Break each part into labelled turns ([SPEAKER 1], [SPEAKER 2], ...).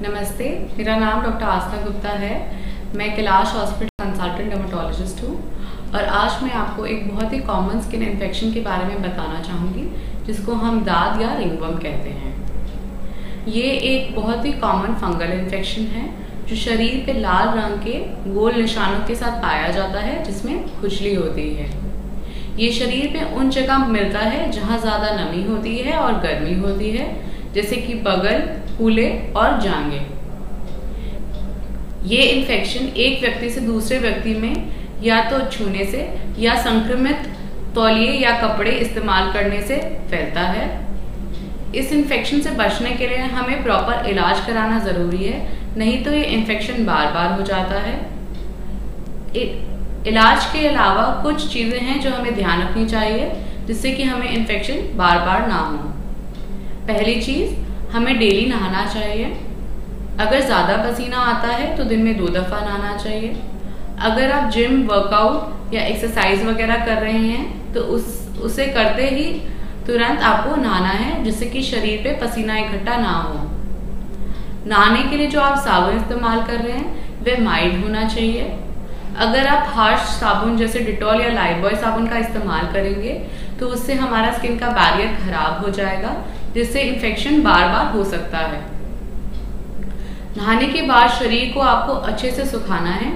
[SPEAKER 1] नमस्ते, मेरा नाम डॉक्टर आस्था गुप्ता है। मैं कैलाश हॉस्पिटल कंसल्टेंट डर्माटोलॉजिस्ट हूँ और आज मैं आपको एक बहुत ही कॉमन स्किन इन्फेक्शन के बारे में बताना चाहूँगी, जिसको हम दाद या रिंगवर्म कहते हैं। ये एक बहुत ही कॉमन फंगल इन्फेक्शन है, जो शरीर पे लाल रंग के गोल निशानों के साथ पाया जाता है, जिसमें खुजली होती है। ये शरीर पे उन जगह मिलता है जहाँ ज़्यादा नमी होती है और गर्मी होती है जैसे कि बगल फूले और जांगे ये इन्फेक्शन एक व्यक्ति से दूसरे व्यक्ति में या तो छूने से या संक्रमित तौलिए या कपड़े इस्तेमाल करने से फैलता है। इस इन्फेक्शन से बचने के लिए हमें प्रॉपर इलाज कराना ज़रूरी है, नहीं तो ये इन्फेक्शन बार बार हो जाता है। इलाज के अलावा कुछ चीज़ें हैं जो हमें ध्यान रखनी चाहिए, जिससे कि हमें इन्फेक्शन बार बार ना हो। पहली चीज़, हमें डेली नहाना चाहिए। अगर ज़्यादा पसीना आता है तो दिन में दो दफ़ा नहाना चाहिए। अगर आप जिम वर्कआउट या एक्सरसाइज वगैरह कर रहे हैं तो उस, उसे करते ही तुरंत आपको नहाना है, जिससे कि शरीर पे पसीना इकट्ठा ना हो। नहाने के लिए जो आप साबुन इस्तेमाल कर रहे हैं, वह माइल्ड होना चाहिए। अगर आप हार्श साबुन जैसे डिटॉल या लाइबॉय साबुन का इस्तेमाल करेंगे तो उससे हमारा स्किन का बैरियर खराब हो जाएगा। जिससे इन्फेक्शन बार बार हो सकता है। नहाने के बाद शरीर को आपको अच्छे से सुखाना है।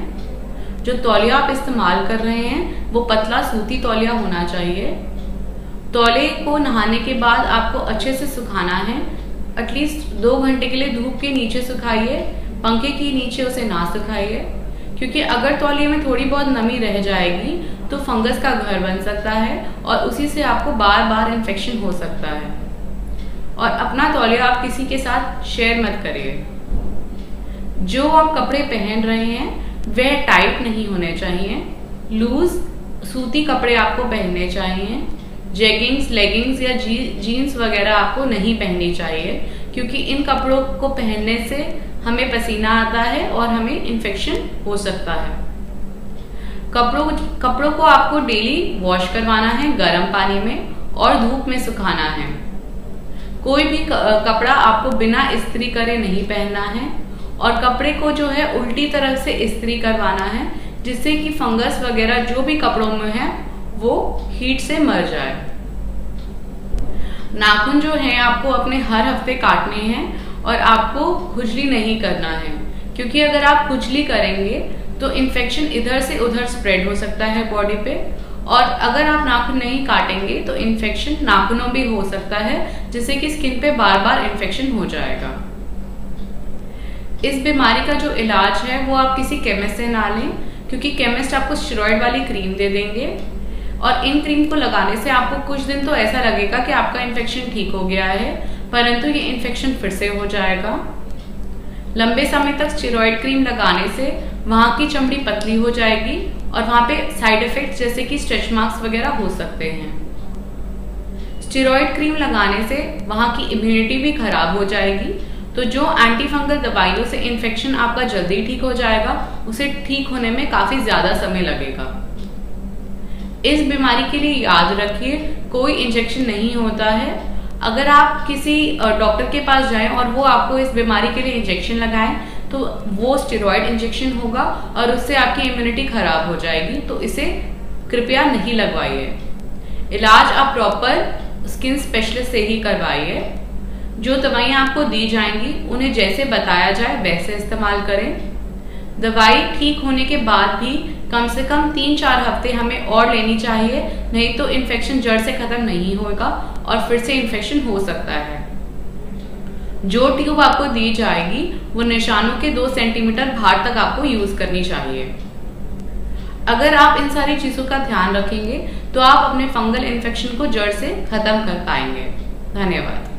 [SPEAKER 1] जो तौलिया आप इस्तेमाल कर रहे हैं, वो पतला सूती तौलिया होना चाहिए। तौले को नहाने के बाद आपको अच्छे से सुखाना है। एटलीस्ट दो घंटे के लिए धूप के नीचे सुखाइए, पंखे के नीचे उसे ना सुखाइए। क्योंकि अगर तौलिए में थोड़ी बहुत नमी रह जाएगी तो फंगस का घर बन सकता है और उसी से आपको बार बार इन्फेक्शन हो सकता है। तौलिया आप किसी के साथ शेयर मत करिए। जो आप कपड़े पहन रहे हैं वह टाइट नहीं होने चाहिए। लूज सूती कपड़े आपको पहनने चाहिए। जेगिंग्स लेगिंग्स या जी, जीन्स वगैरह आपको नहीं पहननी चाहिए क्योंकि इन कपड़ों को पहनने से हमें पसीना आता है और हमें इन्फेक्शन हो सकता है। कपड़ों कपड़ों को आपको डेली वॉश करवाना है गर्म पानी में और धूप में सुखाना है। कोई भी कपड़ा आपको बिना इस्त्री करे नहीं पहनना है और कपड़े को जो है उल्टी तरफ़ से इस्त्री करवाना है, जिससे कि फंगस वगैरह जो भी कपड़ों में है, वो हीट से मर जाए। नाखून जो है आपको अपने हर हफ़्ते काटने हैं और आपको खुजली नहीं करना है, क्योंकि अगर आप खुजली करेंगे तो इन्फेक्शन इधर से उधर स्प्रेड हो सकता है बॉडी पे और अगर आप नाखून नहीं काटेंगे तो इन्फेक्शन नाखूनों भी हो सकता है, जिससे कि स्किन पे बार बार इन्फेक्शन हो जाएगा। इस बीमारी का जो इलाज है, वो आप किसी केमिस्ट से ना लें, क्योंकि केमिस्ट आपको स्टेरॉयड वाली क्रीम दे देंगे और इन क्रीम को लगाने से आपको कुछ दिन तो ऐसा लगेगा कि आपका इन्फेक्शन ठीक हो गया है, परंतु ये इन्फेक्शन फिर से हो जाएगा। लंबे समय तक स्टेरॉयड क्रीम लगाने से वहाँ की चमड़ी पतली हो जाएगी और वहाँ पे साइड इफेक्ट्स जैसे कि स्ट्रेच मार्क्स वगैरह हो सकते हैं। स्टेरॉयड क्रीम लगाने से वहाँ की इम्यूनिटी भी खराब हो जाएगी। तो जो एंटी फंगल दवाइयों से इन्फेक्शन आपका जल्दी ठीक हो जाएगा, उसे ठीक होने में काफ़ी ज़्यादा समय लगेगा। इस बीमारी के लिए याद रखिए, कोई इंजेक्शन नहीं होता है। अगर आप किसी डॉक्टर के पास जाएँ और वो आपको इस बीमारी के लिए इंजेक्शन लगाएँ तो वो स्टेरॉयड इंजेक्शन होगा और उससे आपकी इम्यूनिटी खराब हो जाएगी तो इसे कृपया नहीं लगवाइए। इलाज आप प्रॉपर स्किन स्पेशलिस्ट से ही करवाइए। जो दवाइयाँ आपको दी जाएँगी, उन्हें जैसे बताया जाए, वैसे इस्तेमाल करें। दवाई ठीक होने के बाद भी कम से कम तीन चार हफ़्ते हमें और लेनी चाहिए, नहीं तो इन्फेक्शन जड़ से खत्म नहीं होगा और फिर से इन्फेक्शन हो सकता है। जो ट्यूब आपको दी जाएगी, वो निशानों के दो सेंटीमीटर बाहर तक आपको यूज़ करनी चाहिए। अगर आप इन सारी चीज़ों का ध्यान रखेंगे तो आप अपने फंगल इन्फेक्शन को जड़ से खत्म कर पाएँगे। धन्यवाद।